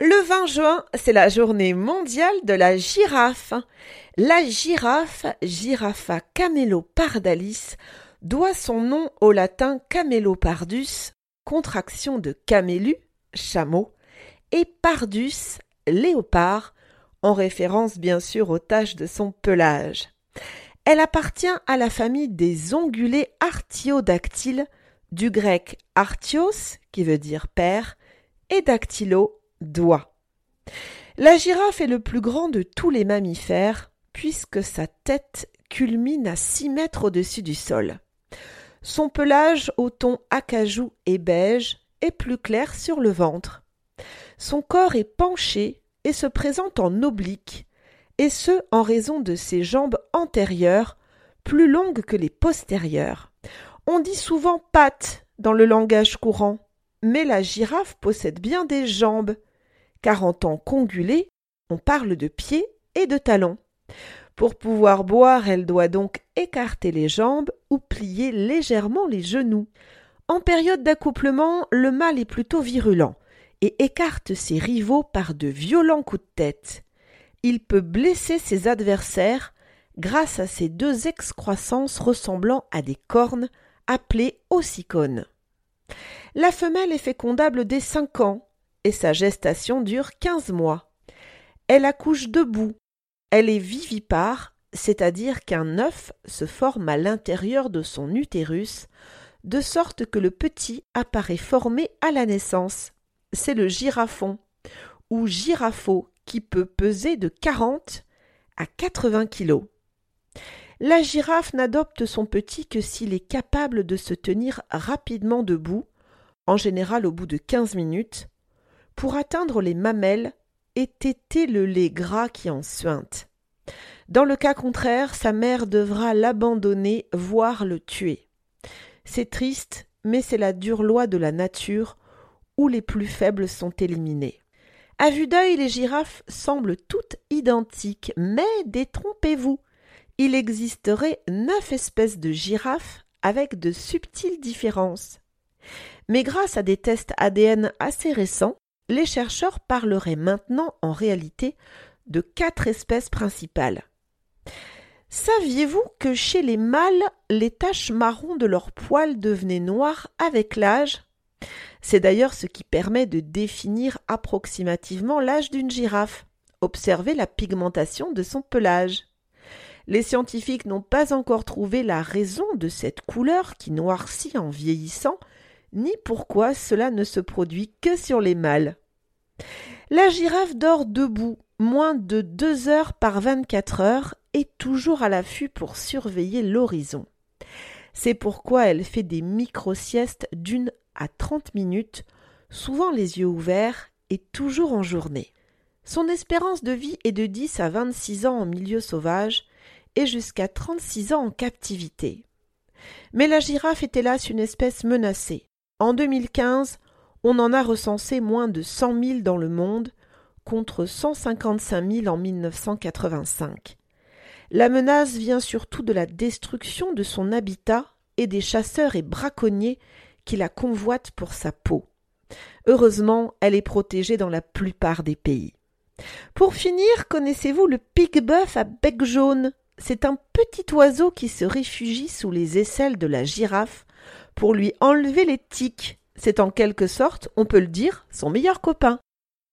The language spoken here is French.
Le 20 juin, c'est la journée mondiale de la girafe. La girafe, Giraffa camelopardalis, doit son nom au latin camelopardus, contraction de camélu, chameau, et pardus, léopard, en référence bien sûr aux taches de son pelage. Elle appartient à la famille des ongulés artiodactyles, du grec artios, qui veut dire père, et dactylo, doigt. La girafe est le plus grand de tous les mammifères, puisque sa tête culmine à six mètres au-dessus du sol. Son pelage au ton acajou et beige est plus clair sur le ventre. Son corps est penché et se présente en oblique, et ce en raison de ses jambes antérieures, plus longues que les postérieures. On dit souvent pattes dans le langage courant, mais la girafe possède bien des jambes, car en tant qu'ongulée, on parle de pieds et de talons. Pour pouvoir boire, elle doit donc écarter les jambes ou plier légèrement les genoux. En période d'accouplement, le mâle est plutôt virulent et écarte ses rivaux par de violents coups de tête. Il peut blesser ses adversaires grâce à ses deux excroissances ressemblant à des cornes appelées ossicones. La femelle est fécondable dès cinq ans et sa gestation dure quinze mois. Elle accouche debout. Elle est vivipare, c'est-à-dire qu'un œuf se forme à l'intérieur de son utérus, de sorte que le petit apparaît formé à la naissance. C'est le girafon, ou girafo, qui peut peser de 40 à 80 kilos. La girafe n'adopte son petit que s'il est capable de se tenir rapidement debout, en général au bout de quinze minutes, pour atteindre les mamelles et téter le lait gras qui en suinte. Dans le cas contraire, sa mère devra l'abandonner, voire le tuer. C'est triste, mais c'est la dure loi de la nature où les plus faibles sont éliminés. À vue d'œil, les girafes semblent toutes identiques, mais détrompez-vous. Il existerait neuf espèces de girafes avec de subtiles différences. Mais grâce à des tests ADN assez récents, les chercheurs parleraient maintenant en réalité de quatre espèces principales. Saviez-vous que chez les mâles, les taches marron de leurs poils devenaient noires avec l'âge? C'est d'ailleurs ce qui permet de définir approximativement l'âge d'une girafe. Observez la pigmentation de son pelage. Les scientifiques n'ont pas encore trouvé la raison de cette couleur qui noircit en vieillissant ni pourquoi cela ne se produit que sur les mâles. La girafe dort debout moins de deux heures par vingt-quatre heures et toujours à l'affût pour surveiller l'horizon. C'est pourquoi elle fait des micro-siestes d'une à trente minutes, souvent les yeux ouverts et toujours en journée. Son espérance de vie est de dix à vingt-six ans en milieu sauvage et jusqu'à trente-six ans en captivité. Mais la girafe est hélas une espèce menacée. En 2015, on en a recensé moins de 100 000 dans le monde, contre 155 000 en 1985. La menace vient surtout de la destruction de son habitat et des chasseurs et braconniers qui la convoitent pour sa peau. Heureusement, elle est protégée dans la plupart des pays. Pour finir, connaissez-vous le pique-bœuf à bec jaune? C'est un petit oiseau qui se réfugie sous les aisselles de la girafe pour lui enlever les tiques. C'est en quelque sorte, on peut le dire, son meilleur copain.